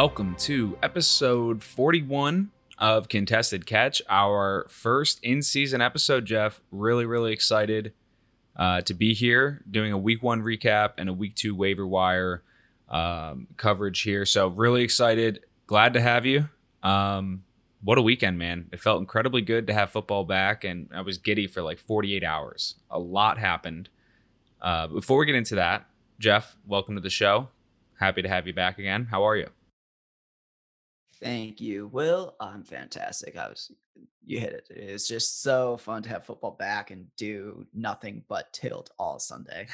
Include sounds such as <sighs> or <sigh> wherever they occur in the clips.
Welcome to episode 41 of Contested Catch, our first in season episode, Jeff. Really, really excited uh, to be here doing a week one recap and a week two waiver wire um, coverage here. So, really excited. Glad to have you. Um, what a weekend, man. It felt incredibly good to have football back, and I was giddy for like 48 hours. A lot happened. Uh, before we get into that, Jeff, welcome to the show. Happy to have you back again. How are you? Thank you, Will. I'm fantastic. I was you hit it. It's just so fun to have football back and do nothing but tilt all Sunday.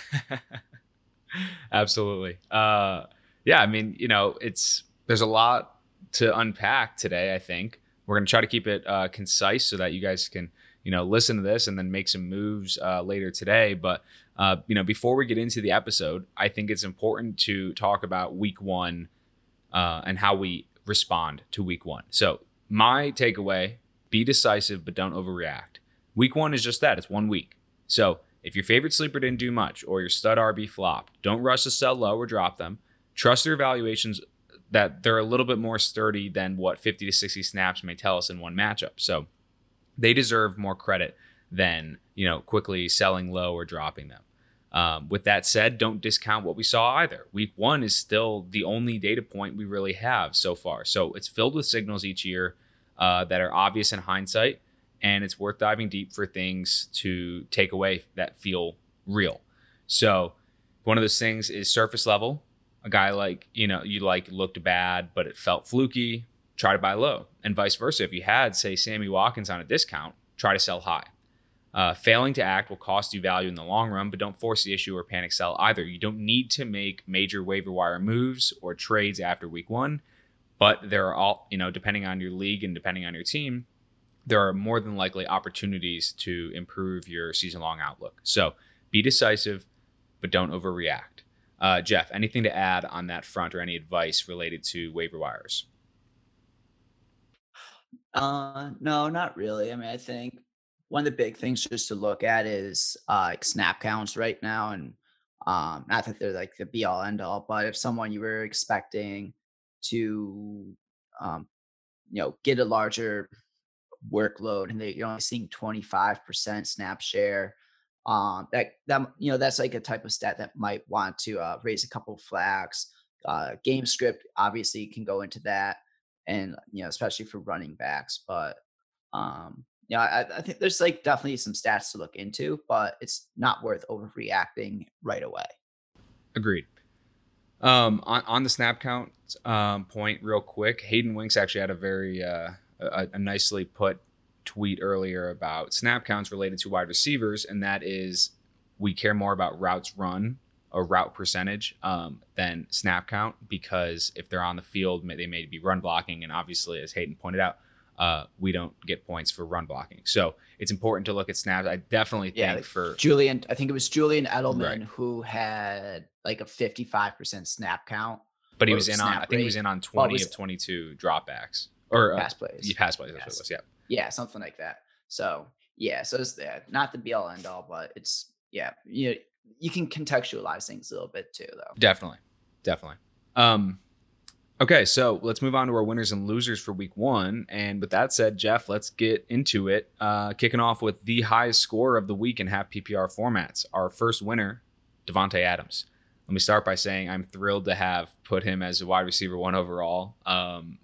<laughs> Absolutely. Uh, yeah, I mean, you know, it's there's a lot to unpack today. I think we're gonna try to keep it uh, concise so that you guys can, you know, listen to this and then make some moves uh, later today. But uh, you know, before we get into the episode, I think it's important to talk about Week One uh, and how we respond to week one. So, my takeaway be decisive, but don't overreact. Week one is just that it's one week. So, if your favorite sleeper didn't do much or your stud RB flopped, don't rush to sell low or drop them. Trust their evaluations that they're a little bit more sturdy than what 50 to 60 snaps may tell us in one matchup. So, they deserve more credit than, you know, quickly selling low or dropping them. Um, with that said, don't discount what we saw either. Week one is still the only data point we really have so far. So it's filled with signals each year uh, that are obvious in hindsight, and it's worth diving deep for things to take away that feel real. So one of those things is surface level. A guy like, you know, you like looked bad, but it felt fluky, try to buy low. And vice versa. If you had, say, Sammy Watkins on a discount, try to sell high. Uh, failing to act will cost you value in the long run, but don't force the issue or panic sell either. You don't need to make major waiver wire moves or trades after week one, but there are all, you know, depending on your league and depending on your team, there are more than likely opportunities to improve your season long outlook. So be decisive, but don't overreact. Uh, Jeff, anything to add on that front or any advice related to waiver wires? Uh, no, not really. I mean, I think one of the big things just to look at is uh, like snap counts right now, and um, not that they're like the be all end all, but if someone you were expecting to, um, you know, get a larger workload and they, you're only seeing 25% snap share, um, that that you know that's like a type of stat that might want to uh, raise a couple flags. Uh, game script obviously can go into that, and you know especially for running backs, but um, yeah, I, I, think there's like definitely some stats to look into, but it's not worth overreacting right away. Agreed. Um, on, on the snap count um, point, real quick, Hayden Winks actually had a very uh, a, a nicely put tweet earlier about snap counts related to wide receivers, and that is we care more about routes run or route percentage um, than snap count because if they're on the field, they may be run blocking, and obviously, as Hayden pointed out, uh, we don't get points for run blocking. So it's important to look at snaps. I definitely think yeah, for Julian, I think it was Julian Edelman right. who had like a 55% snap count. But he was in on, I think he was in on 20 of 22 dropbacks or uh, pass plays. Uh, pass plays. That's yes. what it was. Yeah. Yeah. Something like that. So yeah. So it's yeah, not the be all end all, but it's, yeah, you, you can contextualize things a little bit too, though. Definitely. Definitely. Um, Okay, so let's move on to our winners and losers for week one. And with that said, Jeff, let's get into it. Uh, kicking off with the highest score of the week in half PPR formats. Our first winner, Davante Adams. Let me start by saying I'm thrilled to have put him as a wide receiver one overall. Um,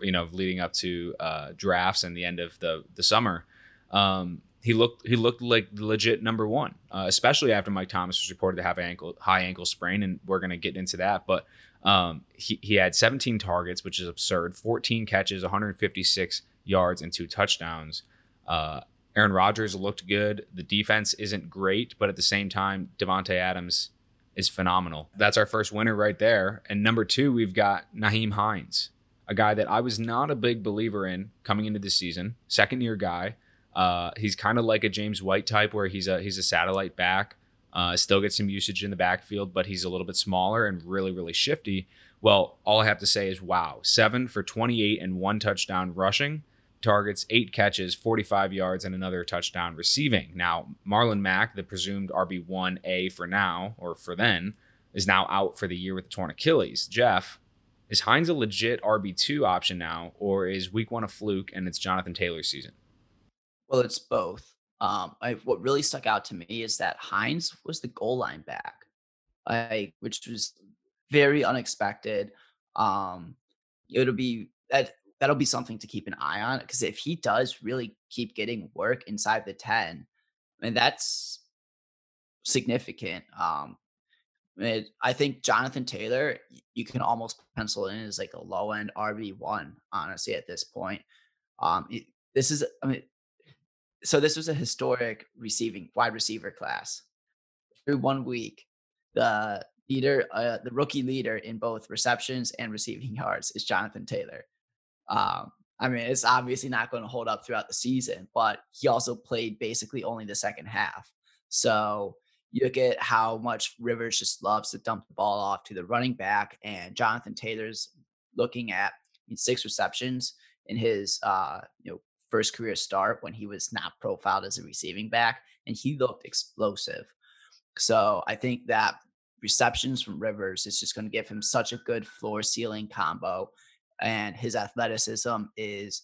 you know, leading up to uh, drafts and the end of the the summer. Um, he looked he looked like legit number one, uh, especially after Mike Thomas was reported to have an ankle high ankle sprain, and we're gonna get into that. But um, he, he had 17 targets, which is absurd, 14 catches, 156 yards, and two touchdowns. Uh, Aaron Rodgers looked good. The defense isn't great, but at the same time, Davante Adams is phenomenal. That's our first winner right there. And number two, we've got Nyheim Hines, a guy that I was not a big believer in coming into the season, second year guy. Uh, he's kind of like a James White type, where he's a he's a satellite back. Uh, still gets some usage in the backfield, but he's a little bit smaller and really, really shifty. Well, all I have to say is wow. Seven for 28 and one touchdown rushing, targets, eight catches, 45 yards, and another touchdown receiving. Now, Marlon Mack, the presumed RB1A for now, or for then, is now out for the year with the torn Achilles. Jeff, Is Hines a legit RB2 option now, or is week one a fluke and it's Jonathan Taylor's season? Well, it's both. Um, I, what really stuck out to me is that Hines was the goal line back, I, which was very unexpected. Um, it'll be that that'll be something to keep an eye on because if he does really keep getting work inside the 10, I mean that's significant. Um, it, I think Jonathan Taylor, you can almost pencil in as like a low end RB one, honestly, at this point. Um, it, this is, I mean, so this was a historic receiving wide receiver class. Through one week, the leader, uh, the rookie leader in both receptions and receiving <laughs> yards is Jonathan Taylor. Um, I mean, it's obviously not going to hold up throughout the season, but he also played basically only the second half. So you look at how much Rivers just loves to dump the ball off to the running back, and Jonathan Taylor's looking at six receptions in his uh, you know first career start when he was not profiled as a receiving back, and he looked explosive. So I think that receptions from Rivers is just going to give him such a good floor ceiling combo, and his athleticism is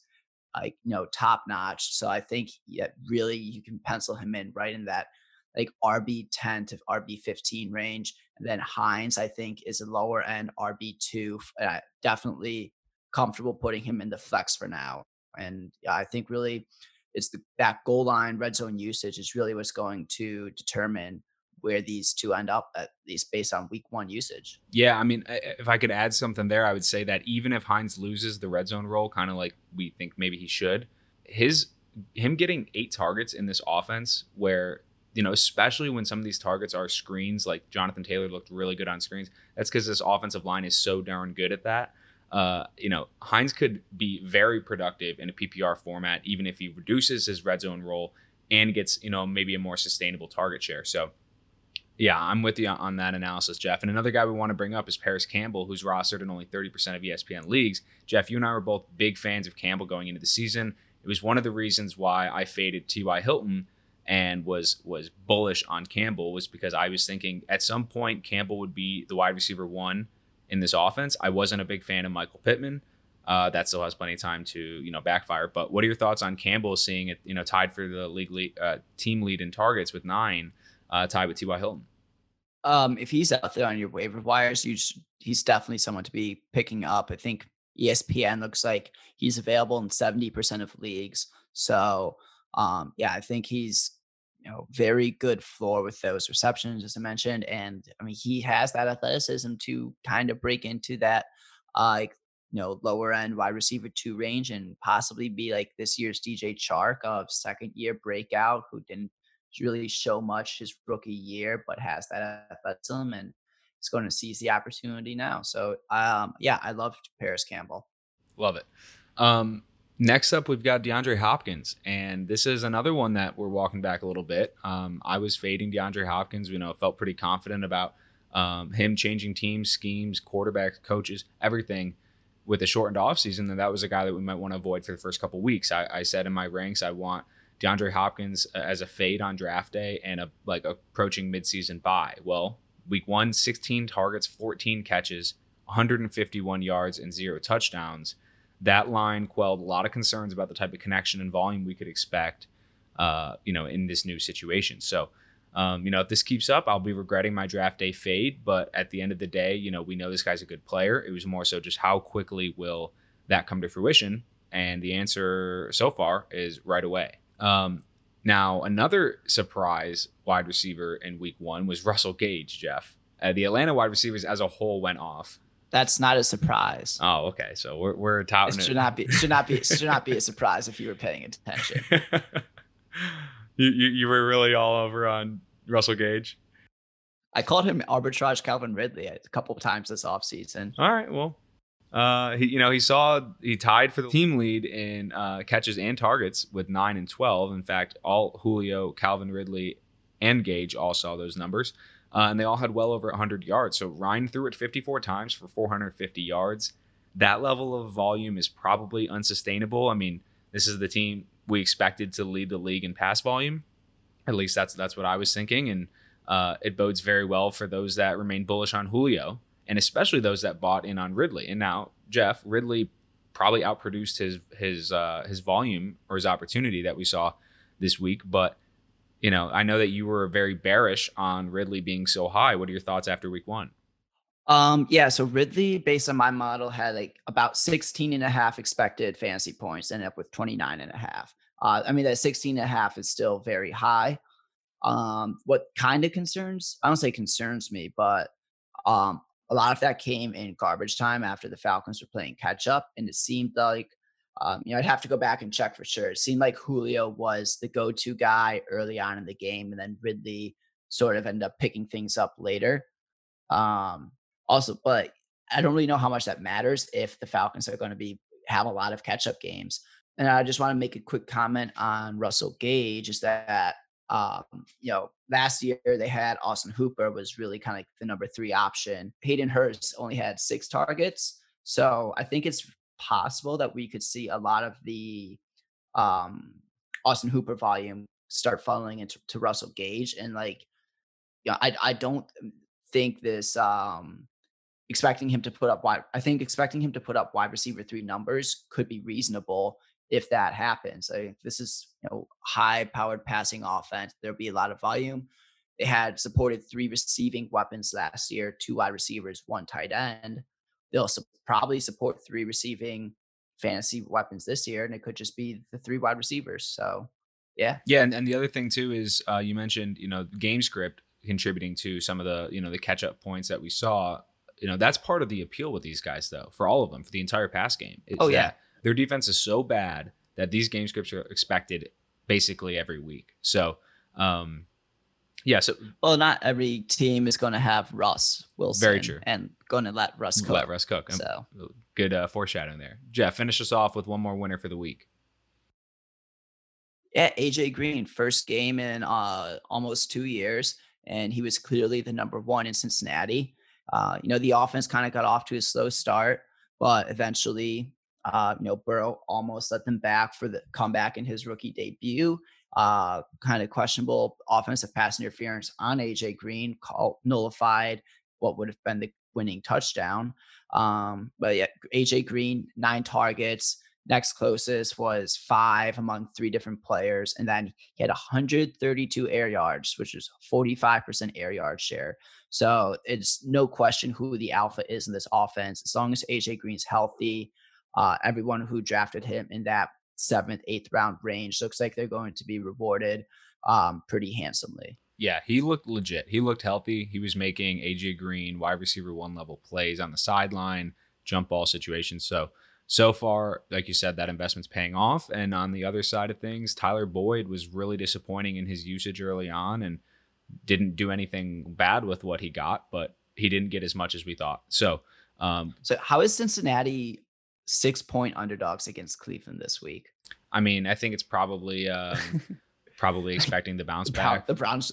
like you know top notch. So I think yeah, really you can pencil him in right in that like RB 10 to RB 15 range. And then Hines, I think, is a lower end RB two. Uh, definitely comfortable putting him in the flex for now. And I think really it's the that goal line red zone usage is really what's going to determine where these two end up at least based on week one usage. Yeah, I mean, if I could add something there, I would say that even if Hines loses the red zone role, kind of like we think maybe he should, his him getting eight targets in this offense where you know, especially when some of these targets are screens, like Jonathan Taylor looked really good on screens. That's because this offensive line is so darn good at that. Uh, you know, Hines could be very productive in a PPR format, even if he reduces his red zone role and gets, you know, maybe a more sustainable target share. So, yeah, I'm with you on that analysis, Jeff. And another guy we want to bring up is Parris Campbell, who's rostered in only 30% of ESPN leagues. Jeff, you and I were both big fans of Campbell going into the season. It was one of the reasons why I faded T.Y. Hilton and was was bullish on Campbell was because I was thinking at some point Campbell would be the wide receiver one in this offense. I wasn't a big fan of Michael Pittman. Uh, that still has plenty of time to you know backfire. But what are your thoughts on Campbell seeing it you know tied for the league lead, uh, team lead in targets with nine, uh, tied with T.Y. Hilton? Um, if he's out there on your waiver wires, you just, he's definitely someone to be picking up. I think ESPN looks like he's available in seventy percent of leagues. So um, yeah, I think he's you know very good floor with those receptions, as I mentioned, and I mean he has that athleticism to kind of break into that uh, like you know lower end wide receiver two range and possibly be like this year's DJ Chark of second year breakout who didn't really show much his rookie year, but has that athleticism and is going to seize the opportunity now. So um, yeah, I love Parris Campbell. Love it. Um, Next up, we've got DeAndre Hopkins, and this is another one that we're walking back a little bit. Um, I was fading DeAndre Hopkins. You know, felt pretty confident about um, him changing teams, schemes, quarterbacks, coaches, everything with a shortened offseason. And that was a guy that we might want to avoid for the first couple weeks. I, I said in my ranks, I want DeAndre Hopkins uh, as a fade on draft day and a like approaching midseason buy. Well, week one, 16 targets, 14 catches, 151 yards, and zero touchdowns that line quelled a lot of concerns about the type of connection and volume we could expect, uh, you know, in this new situation. So, um, you know, if this keeps up, I'll be regretting my draft day fade. But at the end of the day, you know, we know this guy's a good player. It was more so just how quickly will that come to fruition? And the answer so far is right away. Um, now, another surprise wide receiver in week one was Russell Gage, Jeff. Uh, the Atlanta wide receivers as a whole went off that's not a surprise. Oh, okay. So we're we're touting it. Should it. not be should not be should not be a <laughs> surprise if you were paying attention. <laughs> you, you you were really all over on Russell Gage. I called him arbitrage Calvin Ridley a couple of times this offseason. All right, well, uh, he you know he saw he tied for the team lead in uh, catches and targets with nine and twelve. In fact, all Julio, Calvin Ridley, and Gage all saw those numbers uh, and they all had well over 100 yards. So Ryan threw it 54 times for 450 yards. That level of volume is probably unsustainable. I mean, this is the team we expected to lead the league in pass volume. At least that's that's what I was thinking, and uh, it bodes very well for those that remain bullish on Julio and especially those that bought in on Ridley. And now, Jeff, Ridley probably outproduced his his uh, his volume or his opportunity that we saw this week. But you know, I know that you were very bearish on Ridley being so high. What are your thoughts after week one? Um, yeah, so Ridley, based on my model, had like about 16 and a half expected fantasy points, ended up with 29 and a half. Uh, I mean, that 16 and a half is still very high. Um, what kind of concerns, I don't say concerns me, but um, a lot of that came in garbage time after the Falcons were playing catch up. And it seemed like, um, you know, I'd have to go back and check for sure. It seemed like Julio was the go to guy early on in the game, and then Ridley sort of ended up picking things up later. Um, also, but I don't really know how much that matters if the Falcons are going to be have a lot of catch up games. And I just want to make a quick comment on Russell Gage is that um, you know, last year they had Austin Hooper was really kind of like the number three option. Hayden Hurst only had six targets. So I think it's possible that we could see a lot of the um, Austin Hooper volume start funneling into to Russell Gage. And like, you know, I I don't think this um expecting him to put up wide I think expecting him to put up wide receiver three numbers could be reasonable if that happens. This is you know high powered passing offense. There'll be a lot of volume. They had supported three receiving weapons last year, two wide receivers, one tight end. They'll su- probably support three receiving fantasy weapons this year, and it could just be the three wide receivers. So, yeah, yeah. And, and the other thing too is uh, you mentioned you know game script contributing to some of the you know the catch up points that we saw. You know that's part of the appeal with these guys though, for all of them, for the entire pass game. oh yeah, their defense is so bad that these game scripts are expected basically every week. So, um, yeah. So, well, not every team is going to have Russ Wilson. Very true. And going to let Russ cook. Let Russ cook. So good uh, foreshadowing there. Jeff, finish us off with one more winner for the week. Yeah, AJ Green, first game in uh, almost two years, and he was clearly the number one in Cincinnati. Uh, you know, the offense kind of got off to a slow start, but eventually uh, you know, Burrow almost let them back for the comeback in his rookie debut. Uh, kind of questionable offensive pass interference on AJ Green, called nullified what would have been the winning touchdown. Um, but yeah, AJ Green, nine targets. Next closest was five among three different players. And then he had 132 air yards, which is 45% air yard share. So it's no question who the alpha is in this offense. As long as AJ Green's healthy, uh, everyone who drafted him in that seventh, eighth round range looks like they're going to be rewarded um, pretty handsomely. Yeah, he looked legit. He looked healthy. He was making AJ Green wide receiver one level plays on the sideline, jump ball situations. So, so far, like you said, that investment's paying off. And on the other side of things, Tyler Boyd was really disappointing in his usage early on and didn't do anything bad with what he got, but he didn't get as much as we thought. So, um, so how is Cincinnati six point underdogs against Cleveland this week. I mean, I think it's probably uh, <laughs> probably expecting the bounce back. The Browns,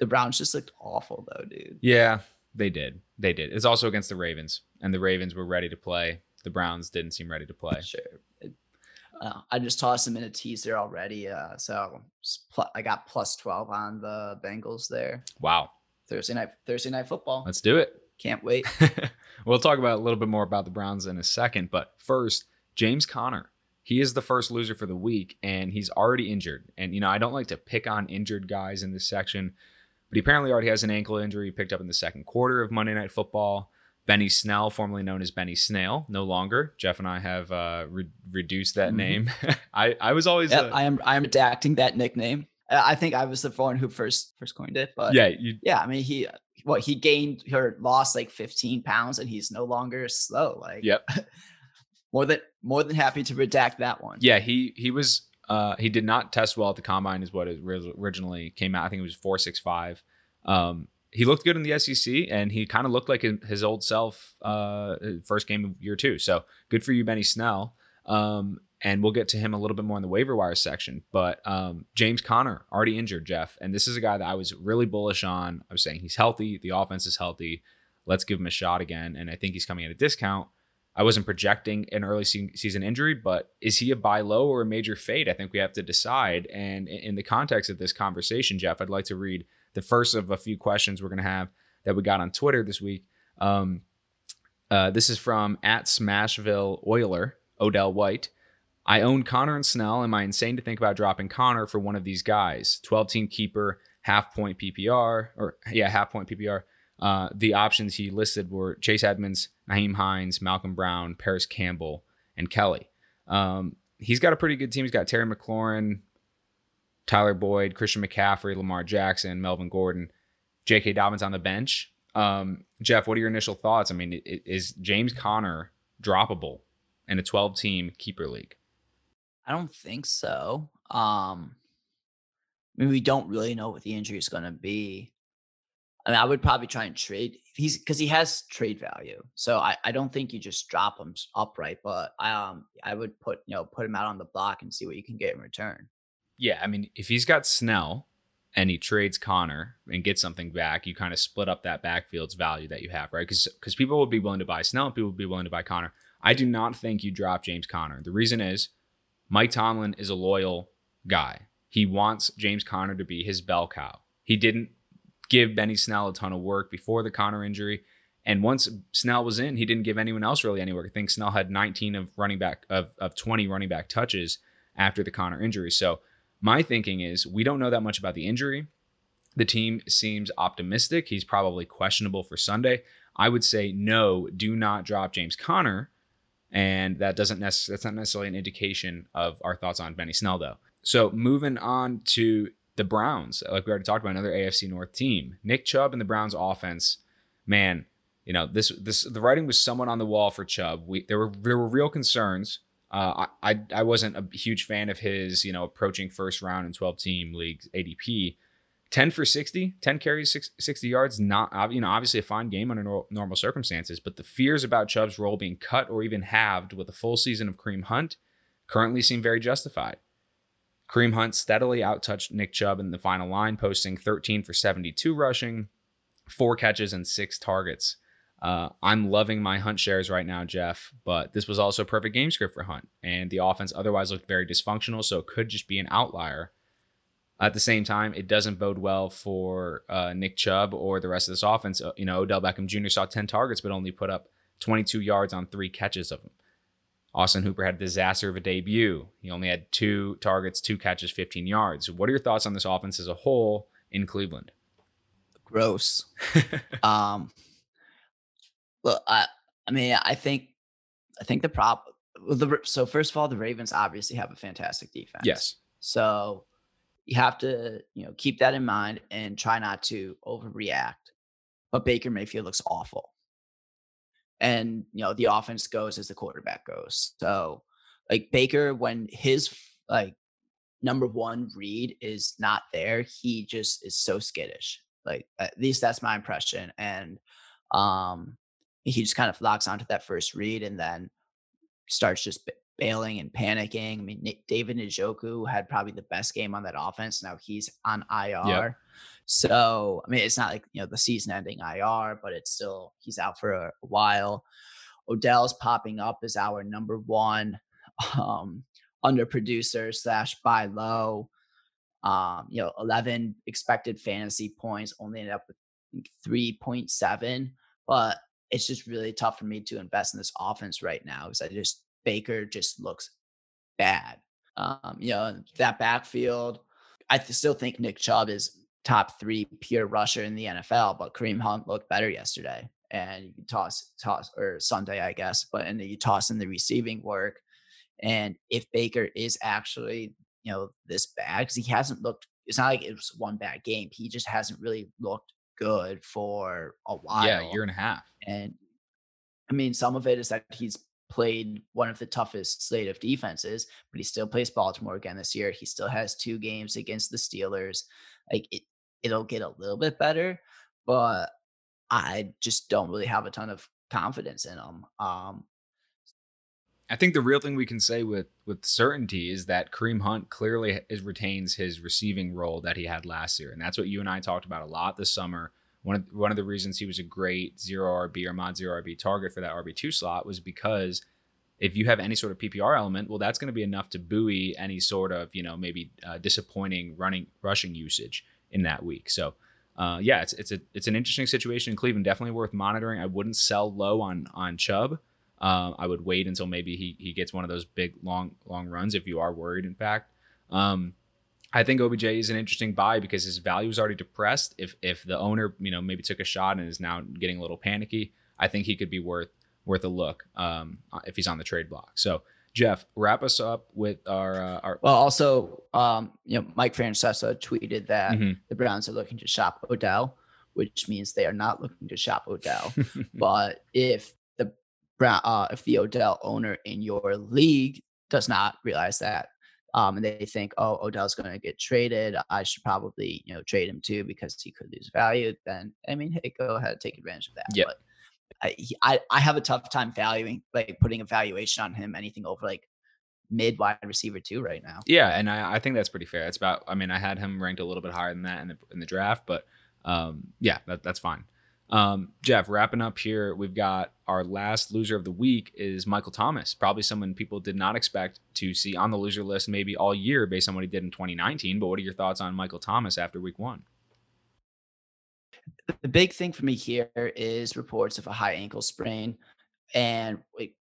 the Browns just looked awful though, dude. Yeah, they did. They did. It's also against the Ravens, and the Ravens were ready to play. The Browns didn't seem ready to play. Sure. Uh, I just tossed them in a teaser already. Uh, so pl- I got plus twelve on the Bengals there. Wow. Thursday night. Thursday night football. Let's do it. Can't wait. <laughs> we'll talk about a little bit more about the Browns in a second, but first, James Conner. He is the first loser for the week, and he's already injured. And you know, I don't like to pick on injured guys in this section, but he apparently already has an ankle injury picked up in the second quarter of Monday Night Football. Benny Snell, formerly known as Benny Snail, no longer. Jeff and I have uh, re- reduced that mm-hmm. name. <laughs> I, I was always. Yep, a- I am I am adapting that nickname. I think I was the one who first first coined it, but yeah, you, yeah. I mean, he what he gained or lost like 15 pounds and he's no longer slow like yep. <laughs> more than more than happy to redact that one. Yeah he he was uh he did not test well at the combine is what it originally came out. I think it was 465 um he looked good in the SEC and he kind of looked like his old self uh first game of year two. So good for you Benny Snell. Um and we'll get to him a little bit more in the waiver wire section. But um, James Conner already injured Jeff, and this is a guy that I was really bullish on. I was saying he's healthy, the offense is healthy. Let's give him a shot again, and I think he's coming at a discount. I wasn't projecting an early season injury, but is he a buy low or a major fade? I think we have to decide. And in the context of this conversation, Jeff, I'd like to read the first of a few questions we're going to have that we got on Twitter this week. Um, Uh, this is from at Smashville Oiler, Odell White. I own Conner and Snell. Am I insane to think about dropping Conner for one of these guys? 12 team keeper, half point PPR, or yeah, half point PPR. Uh, the options he listed were Chase Edmonds, Nyheim Hines, Malcolm Brown, Parris Campbell, and Kelley. Um, he's got a pretty good team. He's got Terry McLaurin, Tyler Boyd, Christian McCaffrey, Lamar Jackson, Melvin Gordon, J.K. Dobbins on the bench. Um, Jeff, what are your initial thoughts? I mean, is James Conner droppable in a 12 team keeper league? I don't think so. Um, I mean, we don't really know what the injury is going to be. I mean, I would probably try and trade. He's because he has trade value, so I, I don't think you just drop him upright. But I um I would put you know put him out on the block and see what you can get in return. Yeah, I mean, if he's got Snell and he trades Conner and gets something back, you kind of split up that backfield's value that you have, right? Because because people would be willing to buy Snell, and people would be willing to buy Conner. I do not think you drop James Conner. The reason is Mike Tomlin is a loyal guy. He wants James Conner to be his bell cow. He didn't give Benny Snell a ton of work before the Conner injury. And once Snell was in, he didn't give anyone else really any work. I think Snell had 19 of running back of, of 20 running back touches after the Conner injury. So my thinking is we don't know that much about the injury. The team seems optimistic. He's probably questionable for Sunday. I would say no, do not drop James Conner. And that doesn't necessarily that's not necessarily an indication of our thoughts on Benny Snell though. So moving on to the Browns, like we already talked about, another AFC North team. Nick Chubb and the Browns offense, man, you know this this the writing was somewhat on the wall for Chubb. We there were there were real concerns. Uh, I, I wasn't a huge fan of his, you know, approaching first round in 12 team leagues ADP. 10 for 60, 10 carries, 60 yards. Not you know obviously a fine game under normal circumstances, but the fears about Chubb's role being cut or even halved with a full season of Kareem Hunt currently seem very justified. Kareem Hunt steadily outtouched Nick Chubb in the final line, posting 13 for 72 rushing, four catches, and six targets. Uh, I'm loving my Hunt shares right now, Jeff, but this was also a perfect game script for Hunt, and the offense otherwise looked very dysfunctional, so it could just be an outlier. At the same time, it doesn't bode well for uh, Nick Chubb or the rest of this offense. Uh, you know, Odell Beckham Jr. saw 10 targets, but only put up 22 yards on three catches of them. Austin Hooper had a disaster of a debut. He only had two targets, two catches, 15 yards. What are your thoughts on this offense as a whole in Cleveland? Gross. <laughs> um, well, I, I mean, I think, I think the problem. The, so first of all, the Ravens obviously have a fantastic defense. Yes. So you have to, you know, keep that in mind and try not to overreact. But Baker Mayfield looks awful and you know the offense goes as the quarterback goes. So like Baker, when his like number one read is not there, he just is so skittish. Like at least that's my impression, and um, he just kind of locks onto that first read and then starts just bailing and panicking. I mean, David Njoku had probably the best game on that offense. Now he's on IR. Yep. So, I mean, it's not like, you know, the season ending IR, but it's still, he's out for a, a while. Odell's popping up as our number one <laughs> um, under producer slash buy low. Um, you know, 11 expected fantasy points, only ended up with 3.7. But it's just really tough for me to invest in this offense right now because I just, Baker just looks bad. Um, you know, that backfield, I still think Nick Chubb is top three pure rusher in the NFL, but Kareem Hunt looked better yesterday. And you toss, toss, or Sunday, I guess, but and you toss in the receiving work. And if Baker is actually, you know, this bad, because he hasn't looked, it's not like it was one bad game. He just hasn't really looked good for a while. Yeah, year and a half. And I mean, some of it is that he's played one of the toughest slate of defenses, but he still plays Baltimore again this year. He still has two games against the Steelers. Like it, it'll get a little bit better, but I just don't really have a ton of confidence in him. Um, I think the real thing we can say with with certainty is that Kareem Hunt clearly is, retains his receiving role that he had last year, and that's what you and I talked about a lot this summer. One of one of the reasons he was a great zero RB or mod zero RB target for that RB two slot was because if you have any sort of PPR element, well, that's going to be enough to buoy any sort of you know maybe uh, disappointing running rushing usage in that week. So uh, yeah, it's it's a it's an interesting situation in Cleveland. Definitely worth monitoring. I wouldn't sell low on on Chubb. Uh, I would wait until maybe he he gets one of those big long long runs if you are worried. In fact, um, I think OBJ is an interesting buy because his value is already depressed. If if the owner you know maybe took a shot and is now getting a little panicky, I think he could be worth worth a look um, if he's on the trade block. So Jeff, wrap us up with our uh, our. Well, also, um, you know, Mike Francesa tweeted that mm-hmm. the Browns are looking to shop Odell, which means they are not looking to shop Odell. <laughs> but if the Brown, uh, if the Odell owner in your league does not realize that, um, and they think, oh, Odell's going to get traded, I should probably, you know, trade him too because he could lose value. Then, I mean, hey, go ahead, and take advantage of that. Yeah. But I, I have a tough time valuing like putting a valuation on him anything over like mid wide receiver two right now. Yeah, and I, I think that's pretty fair. It's about I mean I had him ranked a little bit higher than that in the in the draft, but um, yeah, that, that's fine. Um, Jeff, wrapping up here, we've got our last loser of the week is Michael Thomas. Probably someone people did not expect to see on the loser list maybe all year based on what he did in 2019. But what are your thoughts on Michael Thomas after week one? the big thing for me here is reports of a high ankle sprain. And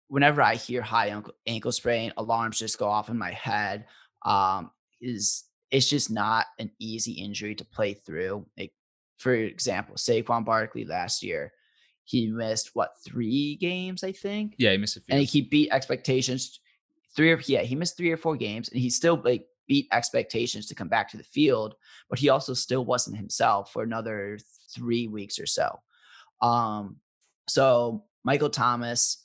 whenever I hear high ankle, sprain, alarms just go off in my head. Um, is it's just not an easy injury to play through. Like, for example, Saquon Barkley last year, he missed what three games, I think. Yeah, he missed a few. And he beat expectations. Three or yeah, he missed three or four games, and he still like beat expectations to come back to the field, but he also still wasn't himself for another three weeks or so. Um, so Michael Thomas,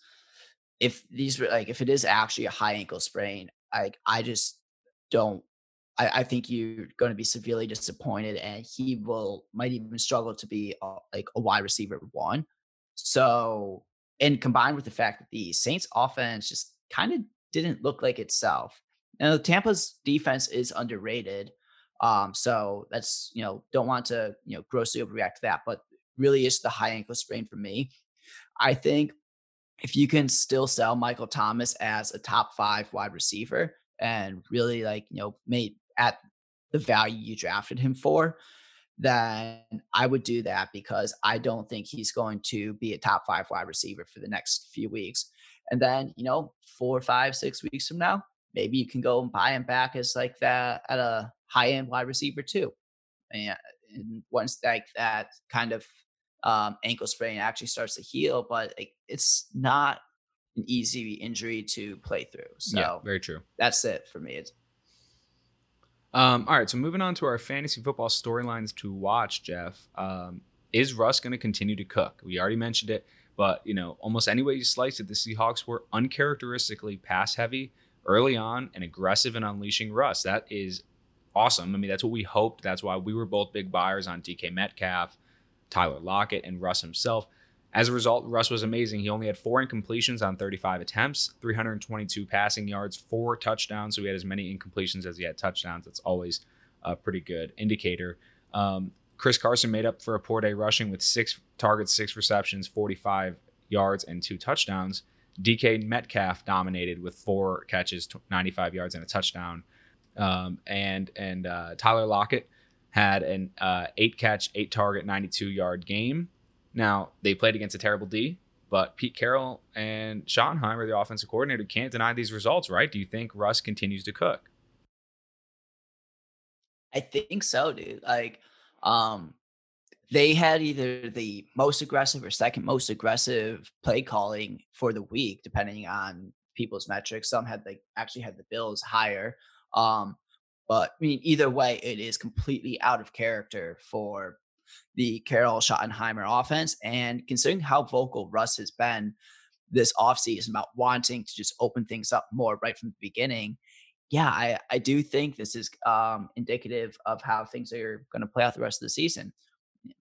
if these were like if it is actually a high ankle sprain, like I just don't I, I think you're going to be severely disappointed, and he will might even struggle to be a, like a wide receiver one. So, and combined with the fact that the Saints offense just kind of didn't look like itself. Now, Tampa's defense is underrated. Um, so that's you know don't want to you know grossly overreact to that, but really is the high ankle sprain for me. I think if you can still sell Michael Thomas as a top five wide receiver and really like you know made at the value you drafted him for, then I would do that because I don't think he's going to be a top five wide receiver for the next few weeks. And then, you know, four, five, six weeks from now, maybe you can go and buy him back as like that at a high end wide receiver too. And, and once like that kind of um, ankle sprain actually starts to heal, but it, it's not an easy injury to play through. So yeah, very true. That's it for me. It's, um, all right, so moving on to our fantasy football storylines to watch, Jeff. Um, is Russ going to continue to cook? We already mentioned it, but you know, almost any way you slice it, the Seahawks were uncharacteristically pass heavy early on and aggressive in unleashing Russ. That is awesome. I mean, that's what we hoped. That's why we were both big buyers on DK Metcalf, Tyler Lockett, and Russ himself. As a result, Russ was amazing. He only had four incompletions on 35 attempts, 322 passing yards, four touchdowns. So he had as many incompletions as he had touchdowns. That's always a pretty good indicator. Um, Chris Carson made up for a poor day rushing with six targets, six receptions, 45 yards, and two touchdowns. DK Metcalf dominated with four catches, 95 yards, and a touchdown. Um, and and uh, Tyler Lockett had an uh, eight catch, eight target, 92 yard game. Now they played against a terrible D, but Pete Carroll and Schottenheimer, the offensive coordinator, can't deny these results, right? Do you think Russ continues to cook? I think so, dude. Like, um, they had either the most aggressive or second most aggressive play calling for the week, depending on people's metrics. Some had like actually had the Bills higher. Um, but I mean, either way, it is completely out of character for the Carroll Schottenheimer offense. And considering how vocal Russ has been this offseason about wanting to just open things up more right from the beginning, yeah, I, I do think this is um, indicative of how things are going to play out the rest of the season.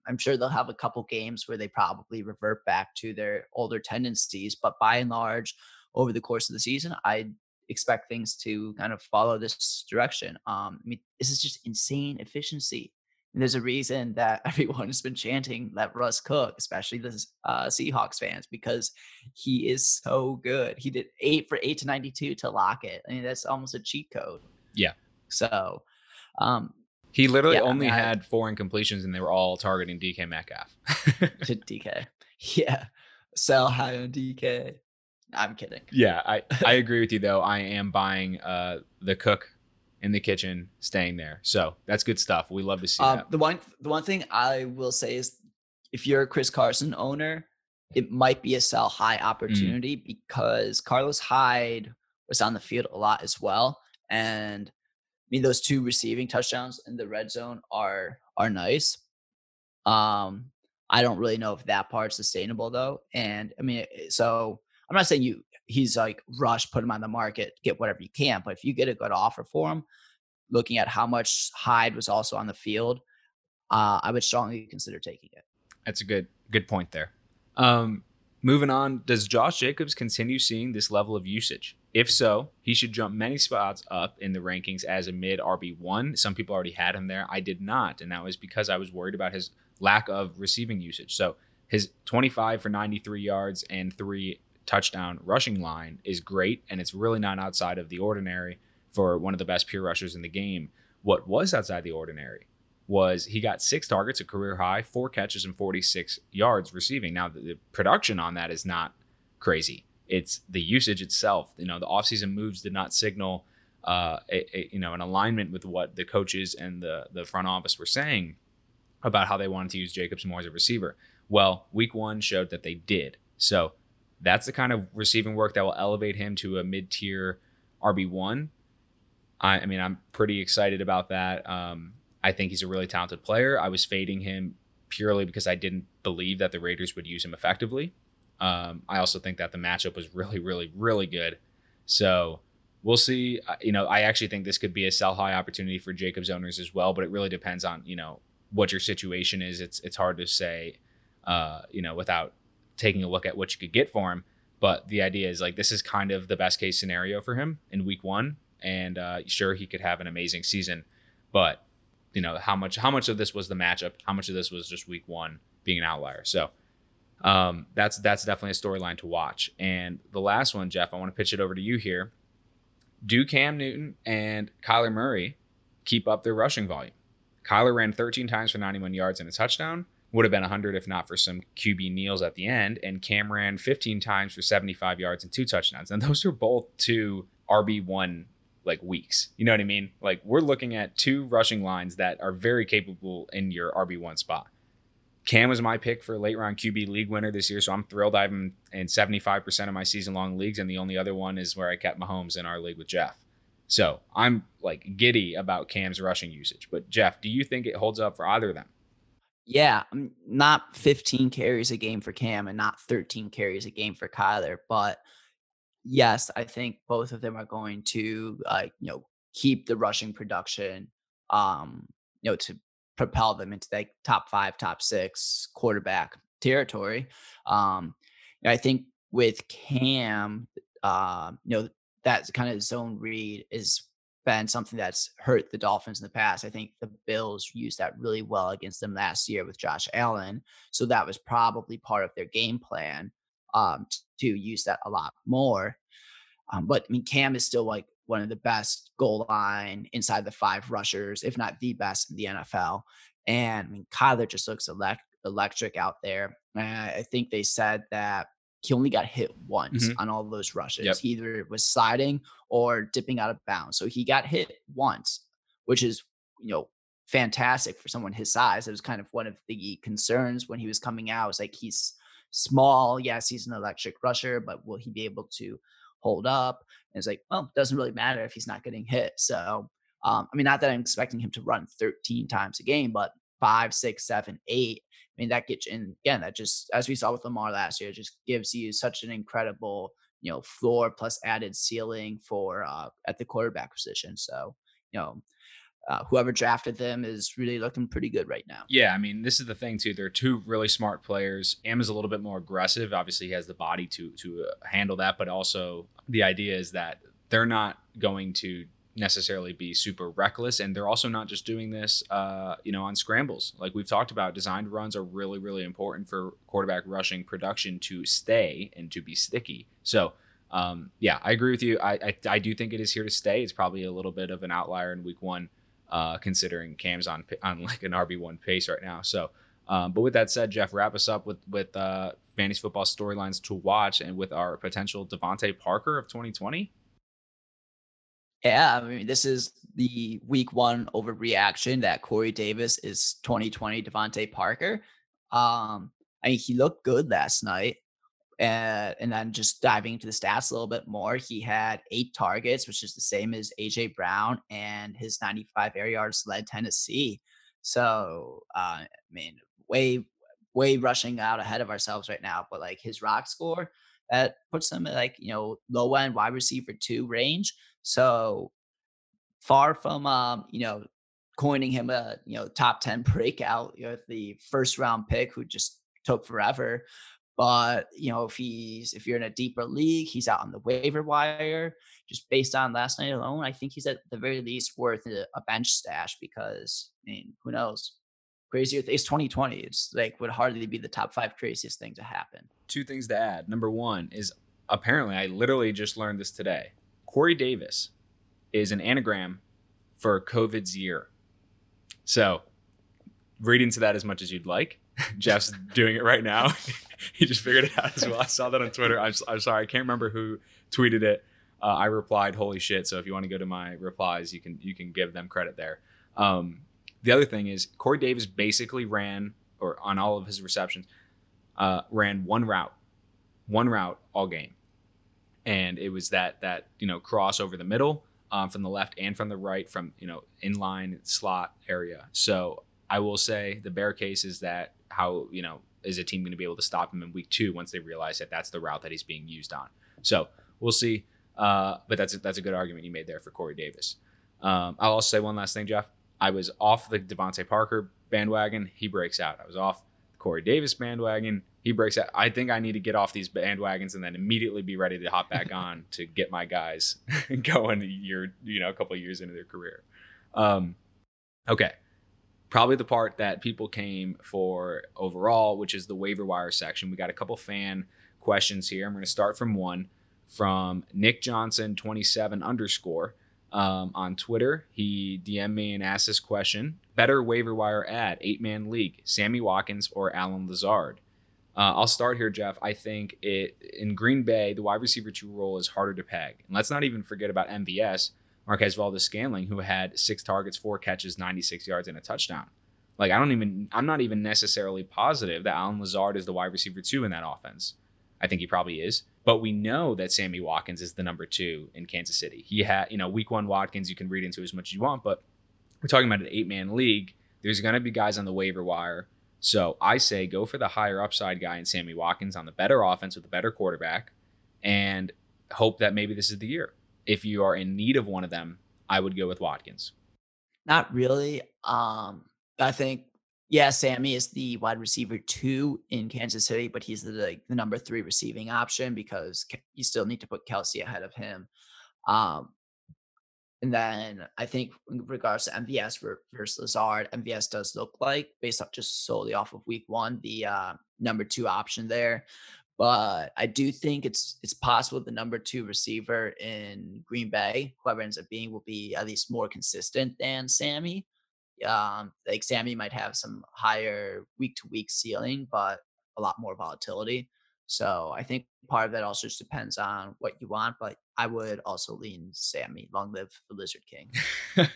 I'm sure they'll have a couple games where they probably revert back to their older tendencies, but by and large, over the course of the season, I expect things to kind of follow this direction. Um, I mean, this is just insane efficiency. And there's a reason that <laughs> everyone has been chanting "Let Russ cook," especially the uh, Seahawks fans, because he is so good. He did eight for eight to ninety-two to Lockett. I mean, that's almost a cheat code. Yeah. So, um, He literally Yeah, I only I- had four incompletions, and they were all targeting DK Metcalf. to DK. <laughs> Yeah. Sell high on DK. I'm kidding. yeah, I I <laughs> agree with you though. I am buying uh the cook in the kitchen, staying there. So that's good stuff. We love to see Um, that. the one the one thing I will say is if you're a Chris Carson owner, it might be a sell high Mm. opportunity because Carlos Hyde was on the field a lot as well. And I mean those two receiving touchdowns in the red zone are are nice. Um I don't really know if that part's sustainable though. And I mean so I'm not saying you he's like rush, put him on the market, get whatever you can, but if you get a good offer for him, looking at how much Hyde was also on the field, uh, I would strongly consider taking it. That's a good good point there. Um, moving on, does Josh Jacobs continue seeing this level of usage? If so, he should jump many spots up in the rankings as a mid RB one. Some people already had him there. I did not, and that was because I was worried about his lack of receiving usage. So his 25 for 93 yards and three touchdown rushing line is great, and it's really not outside of the ordinary for one of the best pure rushers in the game. What was outside the ordinary was he got six targets, a career high, four catches, and 46 yards receiving. Now, the, production on that is not crazy. It's the usage itself. You know, the offseason moves did not signal, uh, a, a- you know, an alignment with what the coaches and the the front office were saying about how they wanted to use Jacobs more as a receiver. Well, week one showed that they did. So that's the kind of receiving work that will elevate him to a mid tier RB one. I, I mean, I'm pretty excited about that. Um, I think he's a really talented player. I was fading him purely because I didn't believe that the Raiders would use him effectively. Um, I also think that the matchup was really, really, really good. So we'll see. Uh, You know, I actually think this could be a sell high opportunity for Jacobs owners as well, but it really depends on you know what your situation is. It's it's hard to say, uh, you know, without taking a look at what you could get for him. But the idea is like this is kind of the best case scenario for him in week one, and uh, sure he could have an amazing season, but you know how much how much of this was the matchup, how much of this was just week one being an outlier. So um, that's that's definitely a storyline to watch. And the last one, Jeff, I want to pitch it over to you here. Do Cam Newton and Kyler Murray keep up their rushing volume? Kyler ran 13 times for 91 yards and a touchdown. Would have been 100 if not for some QB kneels at the end. And Cam ran 15 times for 75 yards and two touchdowns. And those are both two RB1 like weeks. You know what I mean? Like we're looking at two rushing lines that are very capable in your RB1 spot. Cam was my pick for late round QB league winner this year, so I'm thrilled. I have in 75% of my season long leagues, and the only other one is where I kept Mahomes in our league with Jeff. So I'm like giddy about Cam's rushing usage. But Jeff, do you think it holds up for either of them? Yeah, not 15 carries a game for Cam and not 13 carries a game for Kyler, but yes, I think both of them are going to uh, you know keep the rushing production um you know to propel them into like top 5, top 6 quarterback territory. Um I think with Cam um you know that kind of zone read is been something that's hurt the Dolphins in the past. I think the Bills used that really well against them last year with Josh Allen. So that was probably part of their game plan um, to use that a lot more. Um, but I mean, Cam is still like one of the best goal line inside the five rushers, if not the best in the NFL. And I mean, Kyler just looks elect- electric out there. And I think they said that he only got hit once Mhm. on all those rushes. Yep. He either was sliding or dipping out of bounds. So he got hit once, which is, you know, fantastic for someone his size. It was kind of one of the concerns when he was coming out. It's like he's small. Yes, he's an electric rusher, but will he be able to hold up? And it's like, well, it doesn't really matter if he's not getting hit. So, um, I mean, not that I'm expecting him to run 13 times a game, but five, six, seven, eight. I mean, that gets in again. That just, as we saw with Lamar last year, just gives you such an incredible, you know, floor plus added ceiling for uh, at the quarterback position. So, you know, uh, whoever drafted them is really looking pretty good right now. Yeah, I mean, this is the thing too. They're two really smart players. Am is a little bit more aggressive. Obviously, he has the body to to uh, handle that, but also the idea is that they're not going to necessarily be super reckless, and they're also not just doing this, uh, you know, on scrambles. Like we've talked about, designed runs are really really important for quarterback rushing production to stay and to be sticky. So. Um, yeah, I agree with you. I, I I do think it is here to stay. It's probably a little bit of an outlier in week one uh, considering Cam's on <laughs> on like an RB one pace right now. So, um, but with that said, Jeff, wrap us up with with uh, fantasy football storylines to watch and with our potential DeVante Parker of 2020. Yeah, I mean, this is the week one overreaction that Corey Davis is 2020 DeVante Parker. Um, I mean, he looked good last night. Uh, and then just diving into the stats a little bit more, he had eight targets, which is the same as AJ Brown, and his 95 air yards led Tennessee. So, uh, I mean, way, way rushing out ahead of ourselves right now. But like his rock score, that puts them at like you know low end wide receiver two range. So far from um, you know coining him a you know top 10 <laughs> breakout you know the first round pick who just took forever but you know, if he's if you're in a deeper league, he's out on the waiver wire. Just based on last night alone, I think he's at the very least worth a, a bench stash because I mean, who knows? Crazier it's 2020. It's like would hardly be the top five craziest thing to happen. Two things to add. Number one is apparently I literally just learned this today. Corey Davis is an anagram for COVID's year. So read into that as much as you'd like. <laughs> Jeff's doing it right now. <laughs> he just figured it out as well. I saw that on Twitter. I'm, I'm sorry, I can't remember who tweeted it. Uh, I replied, "Holy shit!" So if you want to go to my replies, you can you can give them credit there. Um, the other thing is Corey Davis basically ran, or on all of his receptions, uh, ran one route, one route all game, and it was that that you know cross over the middle um, from the left and from the right from you know inline slot area. So I will say the bear case is that how you know is a team going to be able to stop him in week two once they realize that that's the route that he's being used on. So we'll see. Uh, but that's a, that's a good argument you made there for Corey Davis. Um, I'll also say one last thing, Jeff. I was off the DeVante Parker bandwagon. He breaks out. I was off the Corey Davis bandwagon. He breaks out. I think I need to get off these bandwagons and then immediately be ready to hop back <laughs> on to get my guys <laughs> going. A year, you know, a couple years into their career. Um, okay, probably the part that people came for overall, which is the waiver wire section. We got a couple fan questions here. I'm going to start from one from Nick Johnson 27 underscore um, on Twitter. He DM'd me and asked this question: Better waiver wire ad, eight man league, Sammy Watkins or Allen Lazard? Uh, I'll start here, Jeff. I think it in Green Bay, the wide receiver two role is harder to peg. And let's not even forget about MVS. Marquez Valdes-Scantling, who had six targets, four catches, 96 yards, and a touchdown. Like I don't even I'm not even necessarily positive that Allen Lazard is the wide receiver two in that offense. I think he probably is. But we know that Sammy Watkins is the number two in Kansas City. He had, you know, week one Watkins you can read into as much as you want, but we're talking about an eight man league. There's gonna be guys on the waiver wire. So I say go for the higher upside guy in Sammy Watkins on the better offense with a better quarterback and hope that maybe this is the year if you are in need of one of them, I would go with Watkins. Not really. Um, I think yeah, Sammy is the wide receiver two in Kansas City, but he's the like, the number three receiving option because you still need to put Kelce ahead of him. Um, and then I think in regards to MVS versus Lazard, MVS does look like, based off just solely off of week one, the uh, number two option there. But I do think it's it's possible the number two receiver in Green Bay, whoever ends up being, will be at least more consistent than Sammy. Um, like Sammy might have some higher week to week ceiling, but a lot more volatility. So I think part of that also just depends on what you want. But I would also lean Sammy. Long live the Lizard King. <laughs>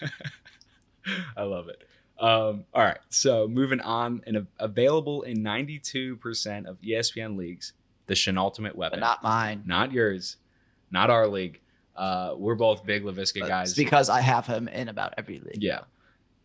I love it. Um, all right, so moving on, and available in 92% of ESPN leagues, the Ultimate Weapon. But not mine. Not yours. Not our league. Uh, we're both big Laviska guys. It's because I have him in about every league. Yeah.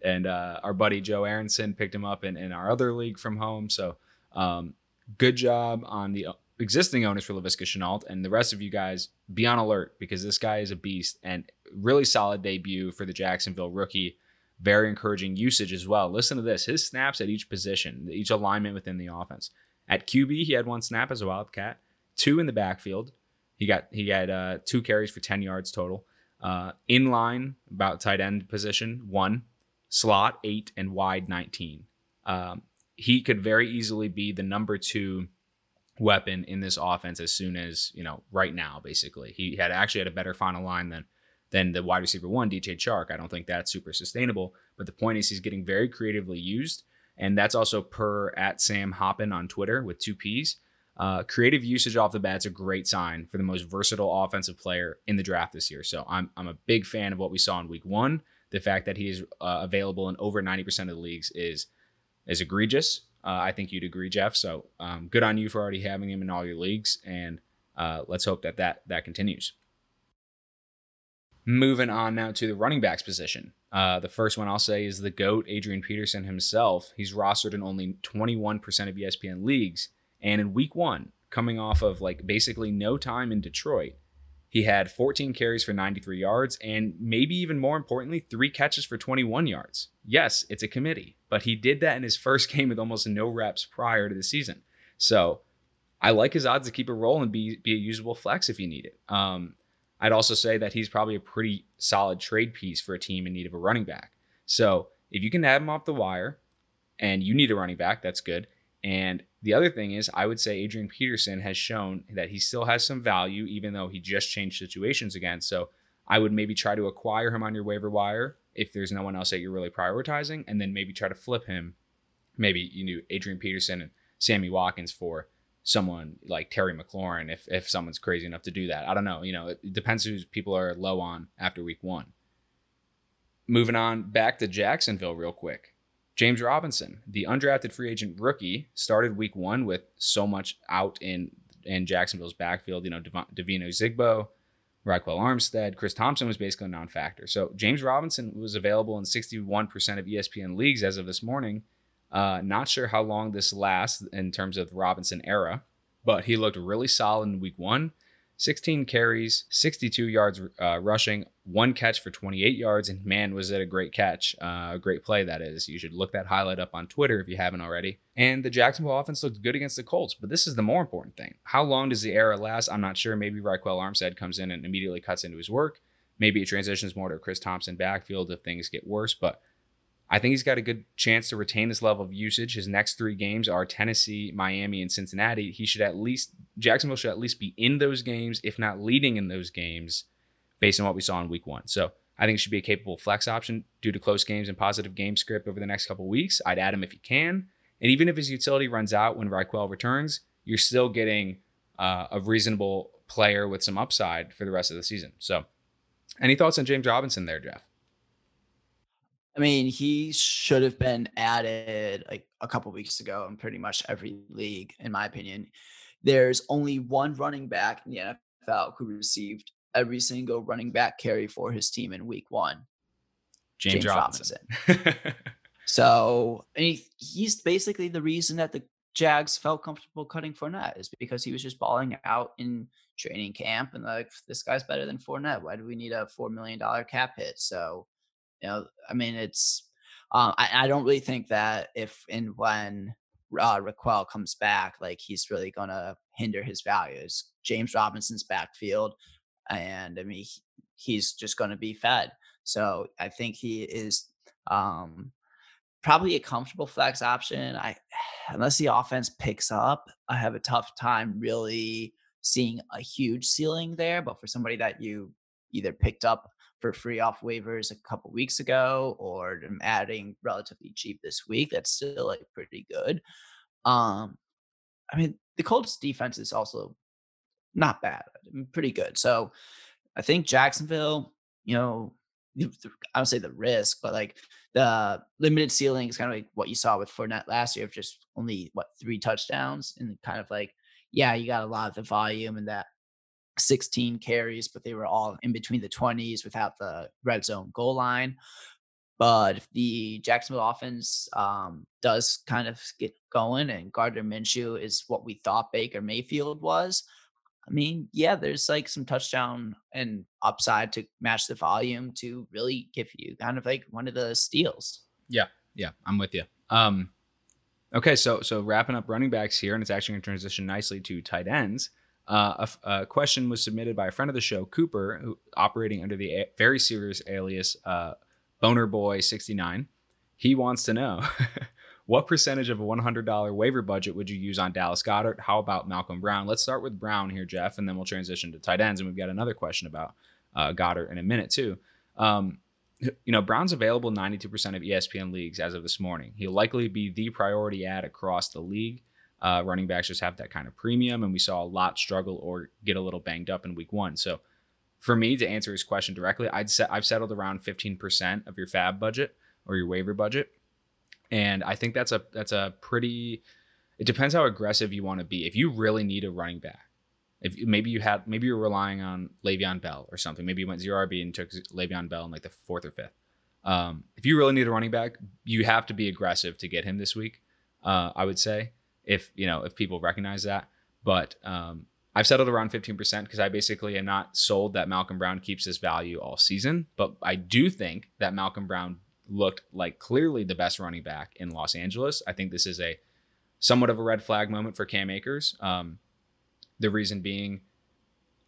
And uh, our buddy Joe Aronson picked him up in, in our other league from home. So um, good job on the existing owners for Laviska Shenault. And the rest of you guys, be on alert because this guy is a beast and really solid debut for the Jacksonville rookie. Very encouraging usage as well. Listen to this his snaps at each position, each alignment within the offense. At QB, he had one snap as a Wildcat, two in the backfield. He got he had uh, two carries for 10 yards total. Uh, in line, about tight end position, one. Slot, eight. And wide, 19. Um, he could very easily be the number two weapon in this offense as soon as, you know, right now, basically. He had actually had a better final line than than the wide receiver one, DJ Chark. I don't think that's super sustainable. But the point is, he's getting very creatively used. And that's also per at Sam Hoppen on Twitter with two P's. Uh, creative usage off the bat is a great sign for the most versatile offensive player in the draft this year. So I'm, I'm a big fan of what we saw in week one. The fact that he is uh, available in over 90% of the leagues is is egregious. Uh, I think you'd agree, Jeff. So um, good on you for already having him in all your leagues, and uh, let's hope that that that continues. Moving on now to the running backs position. Uh, the first one I'll say is the GOAT, Adrian Peterson himself. He's rostered in only 21% of ESPN leagues. And in week one, coming off of like basically no time in Detroit, he had 14 carries for 93 yards and maybe even more importantly, three catches for 21 yards. Yes, it's a committee, but he did that in his <laughs> first game with almost no reps prior to the season. So I like his odds to keep a roll and be, be a usable flex if you need it. Um, I'd also say that he's probably a pretty solid trade piece for a team in need of a running back. So if you can have him off the wire and you need a running back, that's good. And the other thing is, I would say Adrian Peterson has shown that he still has some value, even though he just changed situations again. So I would maybe try to acquire him on your waiver wire if there's no one else that you're really prioritizing, and then maybe try to flip him. Maybe you knew Adrian Peterson and Sammy Watkins for someone like Terry McLaurin if if someone's crazy enough to do that. I don't know. You know, it depends who people are low on after week one. Moving on back to Jacksonville real quick. James Robinson, the undrafted free agent rookie, started week one with so much out in in Jacksonville's backfield. You know, Devine Ozigbo, Ryquell Armstead, Chris Thompson was basically a non-factor. So James Robinson was available in 61% of ESPN leagues as of this morning uh, not sure how long this lasts in terms of Robinson era, but he looked really solid in week one. 16 carries, 62 yards uh, rushing, one catch for 28 yards, and man, was it a great catch. Uh, a great play, that is. You should look that highlight up on Twitter if you haven't already. And the Jacksonville offense looked good against the Colts, but this is the more important thing. How long does the era last? I'm not sure. Maybe Ryquell Armstead comes in and immediately cuts into his work. Maybe it transitions more to Chris Thompson backfield if things get worse, but I think he's got a good chance to retain this level of usage. His next three games are Tennessee, Miami, and Cincinnati. He should at least Jacksonville should at least be in those games, if not leading in those games, based on what we saw in week one. So I think it should be a capable flex option due to close games and positive game script over the next couple weeks. I'd add him if you can. And even if his utility runs out when Ryquell returns, you're still getting uh, a reasonable player with some upside for the rest of the season. So, any thoughts on James Robinson there, Jeff? I mean, he should have been added like a couple weeks ago in pretty much every league, in my opinion. There's only one running back in the NFL who received every single running back carry for his team in week one. James, James Robinson. Robinson. so he, he's basically the reason that the Jags felt comfortable cutting Fournette is because he was just balling out in training camp and like this guy's better than Fournette. Why do we need a four million dollar cap hit? So you know, I mean, it's uh, I, I don't really think that if and when uh, Ryquell comes back, like he's really gonna hinder his values. James Robinson's backfield, and I mean, he's just gonna be fed. So I think he is um, probably a comfortable flex option. I <sighs> unless the offense picks up, I have a tough time really seeing a huge ceiling there. But for somebody that you either picked up for free off waivers a couple weeks ago or I'm adding relatively cheap this week. That's still like pretty good. Um, I mean, the Colts defense is also not bad, pretty good. So I think Jacksonville, you know, <laughs> I don't say the risk, but like the limited ceiling is kind of like what you saw with Fournette last year of just only what three touchdowns and kind of like, yeah, you got a lot of the volume and that 16 carries, but they were all in between the 20s without the red zone goal line. But if the Jacksonville offense um, does kind of get going and Gardner Minshew is what we thought Baker Mayfield was, I mean, yeah, there's like some touchdown and upside to match the volume to really give you kind of like one of the steals. Yeah, yeah, I'm with you. Um, okay, so so wrapping up running backs here, and it's actually going to transition nicely to tight ends. Uh, a, question was submitted by a friend of the show, Cooper, who operating under the a- very serious alias uh, Boner Boy 69. He wants to know <laughs> what percentage of a $100 waiver budget would you use on Dallas Goedert? How about Malcolm Brown? Let's start with Brown here, Jeff, and then we'll transition to tight ends. And we've got another question about uh, Goedert in a minute too. Um, you know, Brown's available 92% of ESPN leagues as of this morning. He'll likely be the priority ad across the league. Uh, running backs just have that kind of premium, and we saw a lot struggle or get a little banged up in week one. So, for me to answer his question directly, I'd set I've settled around 15% of your fab budget or your waiver budget, and I think that's a that's a pretty. It depends how aggressive you want to be. If you really need a running back, if maybe you had maybe you're relying on Le'Veon Bell or something. Maybe you went zero RB and took Le'Veon Bell in like the fourth or fifth. Um, if you really need a running back, you have to be aggressive to get him this week. Uh, I would say if you know if people recognize that. But um, I've settled around 15% because I basically am not sold that Malcolm Brown keeps his value all season. But I do think that Malcolm Brown looked like clearly the best running back in Los Angeles. I think this is a somewhat of a red flag moment for Cam Akers. Um, the reason being,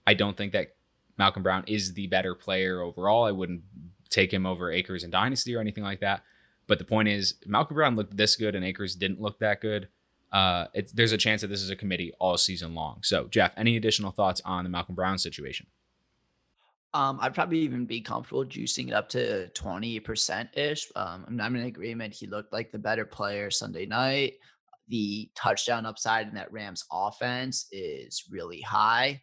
I don't think that Malcolm Brown is the better player overall. I wouldn't take him over Akers in Dynasty or anything like that. But the point is, Malcolm Brown looked this good and Akers didn't look that good. Uh, there's a chance that this is a committee all season long. So, Jeff, any additional thoughts on the Malcolm Brown situation? Um, I'd probably even be comfortable juicing it up to 20% ish. Um, I'm in agreement. He looked like the better player Sunday night the touchdown upside in that Rams offense is really high.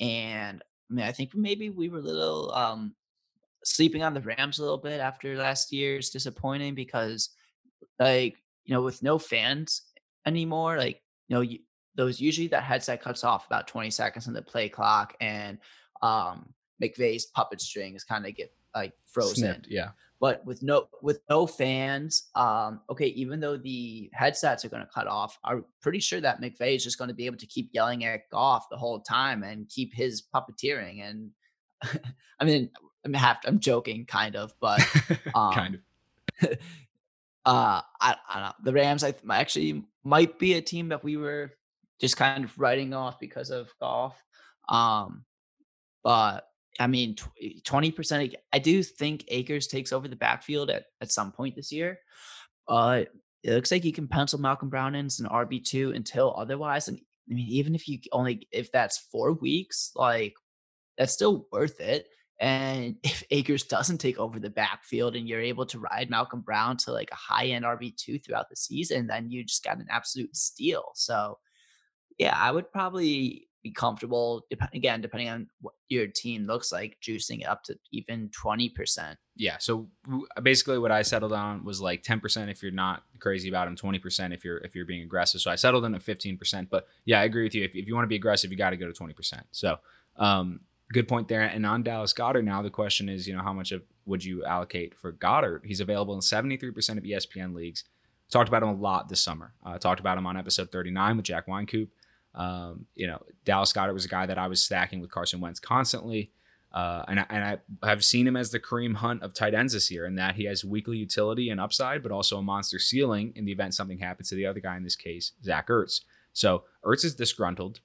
And I mean, I think maybe we were a little um, sleeping on the Rams a little bit after last year's disappointing because, like, you know, with no fans anymore, like, you know, you, those usually that headset cuts off about 20 seconds in the play clock and um McVay's puppet strings kind of get like frozen. Snipped, yeah. But with no with no fans, um, okay, even though the headsets are going to cut off, I'm pretty sure that McVay is just going to be able to keep yelling at Goff the whole time and keep his puppeteering. And <laughs> I mean, I'm half I'm joking, kind of, but <laughs> um, kind of. <laughs> uh, I, I don't know. The Rams, I th- actually might be a team that we were just kind of writing off because of Goff. Um, but I mean, twenty percent. I do think Akers takes over the backfield at at some point this year. Uh, it looks like you can pencil Malcolm Brown in as an RB two until otherwise. And I mean, even if you only if that's four weeks, like that's still worth it. And <laughs> if Akers doesn't take over the backfield and you're able to ride Malcolm Brown to like a high end RB two throughout the season, then you just got an absolute steal. So yeah, I would probably be comfortable. Dep- again, depending on what your team looks like, juicing it up to even twenty percent. Yeah. So basically, what I settled on was like ten percent if you're not crazy about him, twenty percent if you're if you're being aggressive. So I settled in at fifteen percent. But yeah, I agree with you. If, if you want to be aggressive, you got to go to twenty percent. So um, good point there. And on Dallas Goedert now the question is, you know, how much of would you allocate for Goedert? He's available in seventy three percent of ESPN leagues. Talked about him a lot this summer. Uh, talked about him on episode 39 with Jack Weincoop. Um, you know, Dallas Goedert was a guy that I was stacking with Carson Wentz constantly. Uh, and, I, and I have seen him as the Kareem Hunt of tight ends this year, in that he has weekly utility and upside, but also a monster ceiling in the event something happens to the other guy, in this case, Zach Ertz. So Ertz is disgruntled,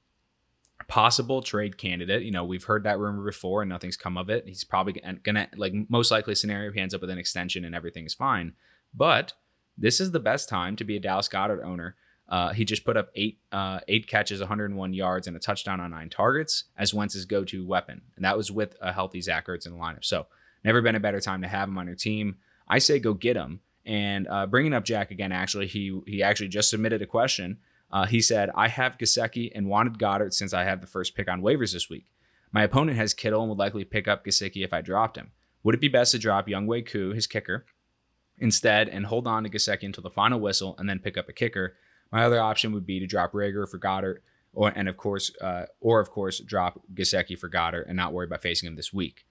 possible trade candidate. You know, we've heard that rumor before and nothing's come of it. He's probably gonna, like, most likely scenario, he ends up with an extension and everything is fine. But this is the best time to be a Dallas Goedert owner uh, he just put up eight uh, eight catches, 101 yards, and a touchdown on nine targets as Wentz's go-to weapon, and that was with a healthy Zach Ertz in the lineup. So never been a better time to have him on your team. I say go get him. And uh, bringing up Jack again, actually, he he actually just submitted a question. Uh, he said, "I have Gesicki and wanted Goedert since I have the first pick on waivers this week. My opponent has Kittle and would likely pick up Gesicki if I dropped him. Would it be best to drop Younghoe Koo, his kicker, instead, and hold on to Gesicki until the final whistle and then pick up a kicker?" My other option would be to drop Reagor for Goedert, or and of course, uh, or of course, drop Gesicki for Goedert and not worry about facing him this week.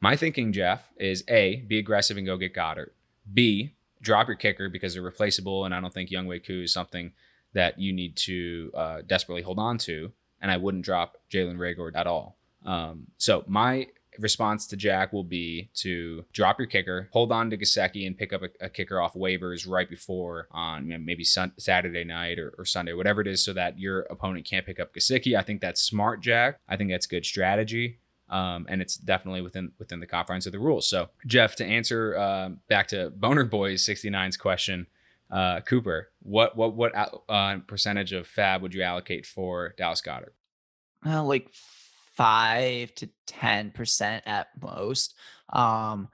My thinking, Jeff, is A, be aggressive and go get Goedert. B, drop your kicker because they're replaceable, and I don't think Younghoe Koo is something that you need to uh, desperately hold on to. And I wouldn't drop Jalen Reagor at all. Um, so my response to Jack will be to drop your kicker, hold on to Gesicki, and pick up a, a kicker off waivers right before on you know, maybe sun, Saturday night or, or, Sunday, whatever it is, so that your opponent can't pick up Gesicki. I think that's smart, Jack. I think that's good strategy. Um, and it's definitely within within the confines of the rules. So, Jeff, to answer uh, back to Boner Boys 69's question, uh, Cooper, what what what uh, percentage of Fab would you allocate for Dallas Goedert? Uh, like five to ten percent at most. Um,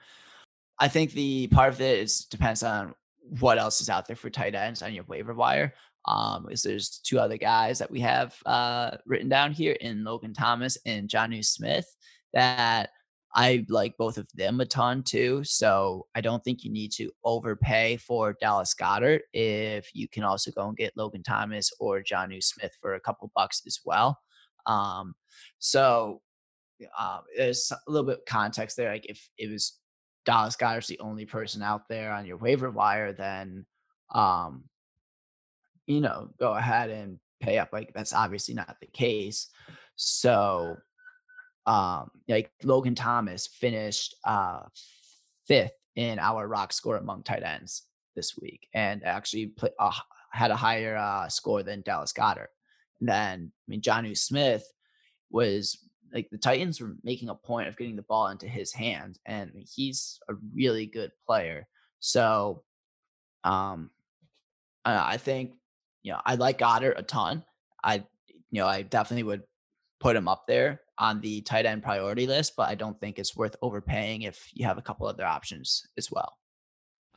I think the part of it is depends on what else is out there for tight ends on your waiver wire. Um, is there's two other guys that we have uh, written down here in Logan Thomas and Jonnu Smith that I like both of them a ton too. So I don't think you need to overpay for Dallas Goedert if you can also go and get Logan Thomas or Jonnu Smith for a couple bucks as well. Um, so um, there's a little bit of context there. Like if it was Dallas Goedert's the only person out there on your waiver wire, then um, you know, go ahead and pay up. Like that's obviously not the case. So um like Logan Thomas finished uh fifth in our rock score among tight ends this week and actually play, uh, had a higher uh, score than Dallas Goedert. And then I mean Jonnu Smith was like the Titans were making a point of getting the ball into his hands, and he's a really good player. So, um, I think you know I like Goedert a ton. I you know I definitely would put him up there on the tight end priority list, but I don't think it's worth overpaying if you have a couple other options as well.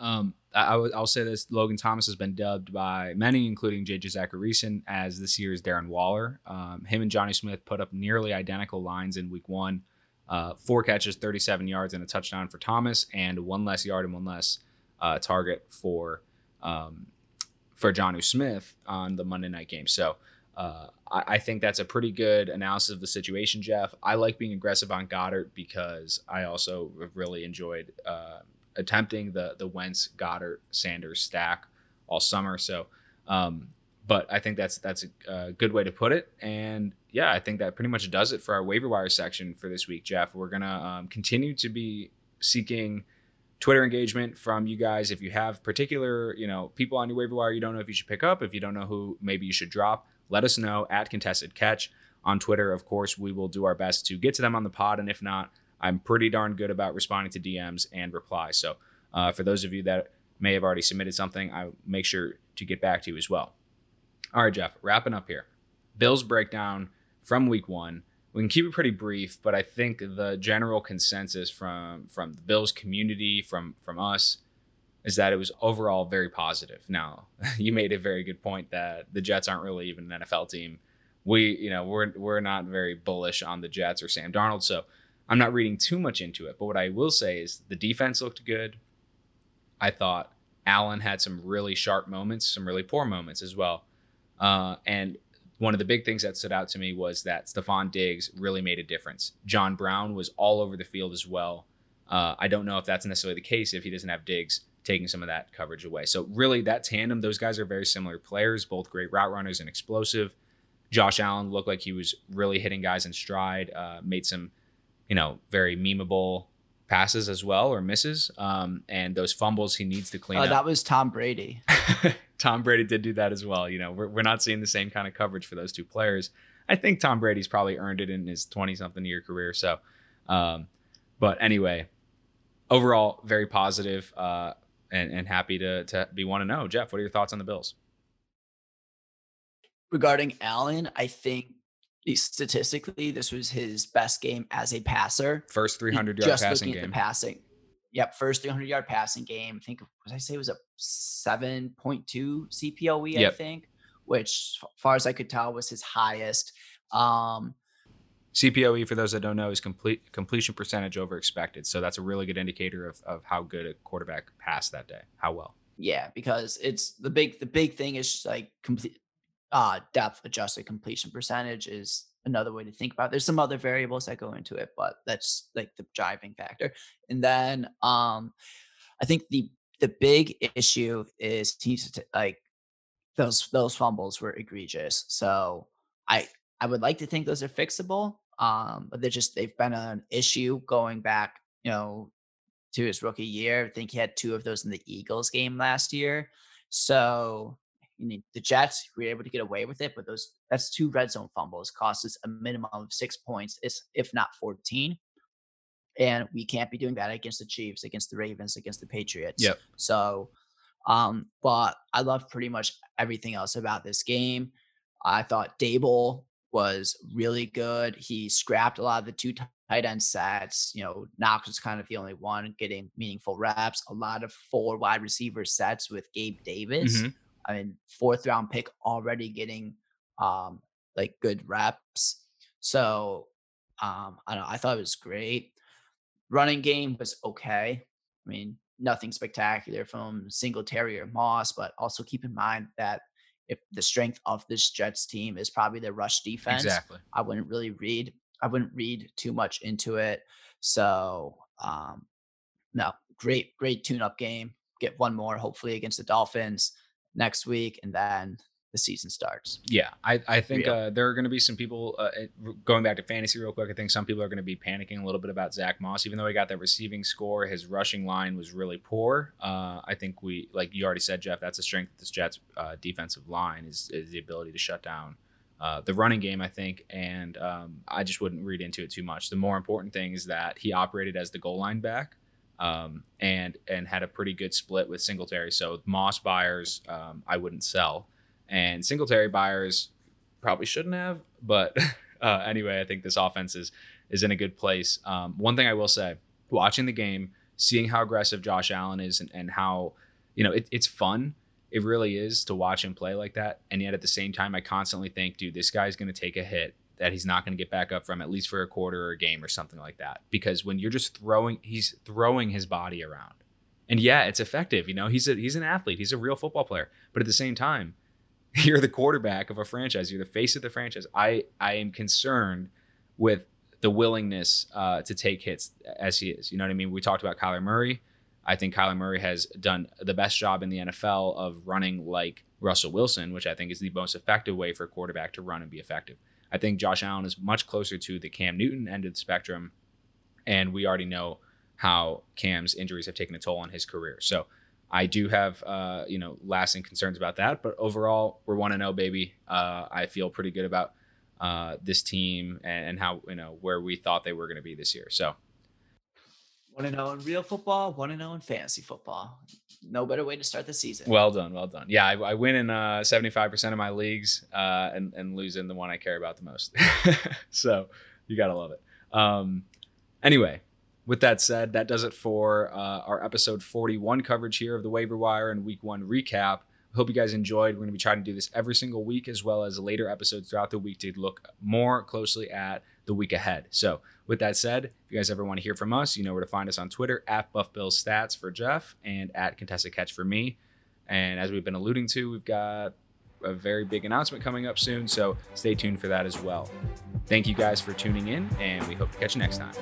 Um, I, w- I'll say this: Logan Thomas has been dubbed by many, including JJ Zachariason, as this year's Darren Waller. Um, him and Jonnu Smith put up nearly identical lines in Week One: uh, four catches, 37 yards, and a touchdown for Thomas, and one less yard and one less uh, target for um, for Jonnu Smith on the Monday night game. So. Uh, I, I, think that's a pretty good analysis of the situation, Jeff. I like being aggressive on Goedert because I also really enjoyed uh, attempting the the Wentz Goedert, Sanders stack all summer. So, um, but I think that's that's a, a, good way to put it. And yeah, I think that pretty much does it for our waiver wire section for this week, Jeff. We're gonna um, continue to be seeking Twitter engagement from you guys. If you have particular, you know, people on your waiver wire you don't know if you should pick up, if you don't know who maybe you should drop, let us know at contested catch on Twitter. Of course, we will do our best to get to them on the pod, and if not, I'm pretty darn good about responding to DMs and replies. So uh, for those of you that may have already submitted something, I make sure to get back to you as well. All right, Jeff, wrapping up here. Bills breakdown from week one. We can keep it pretty brief, but I think the general consensus from from the Bills community, from from us, is that it was overall very positive. Now, <laughs> you made a very good point that the Jets aren't really even an NFL team. We, you know, we're we're not very bullish on the Jets or Sam Darnold, so I'm not reading too much into it, but what I will say is the defense looked good. I thought Allen had some really sharp moments, some really poor moments as well. Uh, and one of the big things that stood out to me was that Stefon Diggs really made a difference. John Brown was all over the field as well. Uh, I don't know if that's necessarily the case if he doesn't have Diggs taking some of that coverage away. So really, that tandem, those guys are very similar players, both great route runners and explosive. Josh Allen looked like he was really hitting guys in stride, uh, made some you know, very memeable passes as well or misses. Um, and those fumbles he needs to clean oh, up. That was Tom Brady. <laughs> Tom Brady did do that as well. You know, we're, we're not seeing the same kind of coverage for those two players. I think Tom Brady's probably earned it in his 20 something year career. So, um, but anyway, overall, very positive, uh, and, and happy to, to be one to know. Jeff, what are your thoughts on the Bills? Regarding Allen, I think statistically, this was his best game as a passer. First 300 yard just passing game. passing. Yep, first 300 yard passing game. I think, was I say it was a 7.2 CPOE, yep. I think, which, far as I could tell, was his highest. Um, CPOE, for those that don't know, is complete completion percentage over expected. So that's a really good indicator of, of how good a quarterback passed that day, how well. Yeah, because it's the big the big thing is like complete uh, depth adjusted completion percentage is another way to think about it. There's some other variables that go into it, but that's like the driving factor. And then um, I think the the big issue is he's like those those fumbles were egregious. So I I would like to think those are fixable. Um, but they're just they've been an issue going back, you know, to his rookie year. I think he had two of those in the Eagles game last year. So you know, the Jets were able to get away with it, but those that's two red zone fumbles cost us a minimum of six points, if not 14. And we can't be doing that against the Chiefs, against the Ravens, against the Patriots. Yep. So, um, but I love pretty much everything else about this game. I thought Daboll was really good. He scrapped a lot of the two tight end sets. You know, Knox was kind of the only one getting meaningful reps. A lot of four wide receiver sets with Gabe Davis. Mm-hmm. I mean, fourth round pick already getting um like good reps. So um I don't know, I thought it was great. Running game was okay. I mean, nothing spectacular from Singletary or Moss, but also keep in mind that if the strength of this Jets team is probably the rush defense, exactly. I wouldn't really read. I wouldn't read too much into it. So, um, no, great, great tune-up game. Get one more, hopefully, against the Dolphins next week, and then the season starts. Yeah, I, I think uh, there are going to be some people uh, going back to fantasy real quick. I think some people are going to be panicking a little bit about Zach Moss, even though he got that receiving score. His rushing line was really poor. Uh, I think we, like you already said, Jeff, that's a strength of this Jets uh, defensive line is, is the ability to shut down uh, the running game. I think, and um, I just wouldn't read into it too much. The more important thing is that he operated as the goal line back. Um, and and had a pretty good split with Singletary. So Moss buyers, um, I wouldn't sell and Singletary buyers probably shouldn't have. But <laughs> uh, anyway, I think this offense is is in a good place. Um, one thing I will say, watching the game, seeing how aggressive Josh Allen is, and, and how you know it, it's fun. It really is to watch him play like that. And yet at the same time, I constantly think, dude, this guy's going to take a hit that he's not going to get back up from at least for a quarter or a game or something like that. Because when you're just throwing, he's throwing his body around. And yeah, it's effective. You know, he's a he's an athlete. He's a real football player. But at the same time, <laughs> you're the quarterback of a franchise. You're the face of the franchise. I I am concerned with the willingness uh, to take hits as he is. You know what I mean? We talked about Kyler Murray. I think Kyler Murray has done the best job in the NFL of running like Russell Wilson, which I think is the most effective way for a quarterback to run and be effective. I think Josh Allen is much closer to the Cam Newton end of the spectrum, and we already know how Cam's injuries have taken a toll on his career. So I do have uh, you know lasting concerns about that, but overall we're one to zero, baby. Uh, I feel pretty good about uh, this team and, and, how you know where we thought they were going to be this year. So one to zero in real football, one to zero in fantasy football. No better way to start the season. Well done, well done. Yeah, I, I win in uh, seventy five percent of my leagues uh, and and lose in the one I care about the most. <laughs> so you gotta love it. Um, anyway, with that said, that does it for uh, our episode 41 coverage here of the waiver wire and week one recap. Hope you guys enjoyed. We're going to be trying to do this every single week, as well as later episodes throughout the week to look more closely at the week ahead. So, with that said, if you guys ever want to hear from us, you know where to find us on Twitter at Buff Bill Stats for Jeff and at Contested Catch for me. And as we've been alluding to, we've got a very big announcement coming up soon, so stay tuned for that as well. Thank you guys for tuning in, and we hope to catch you next time.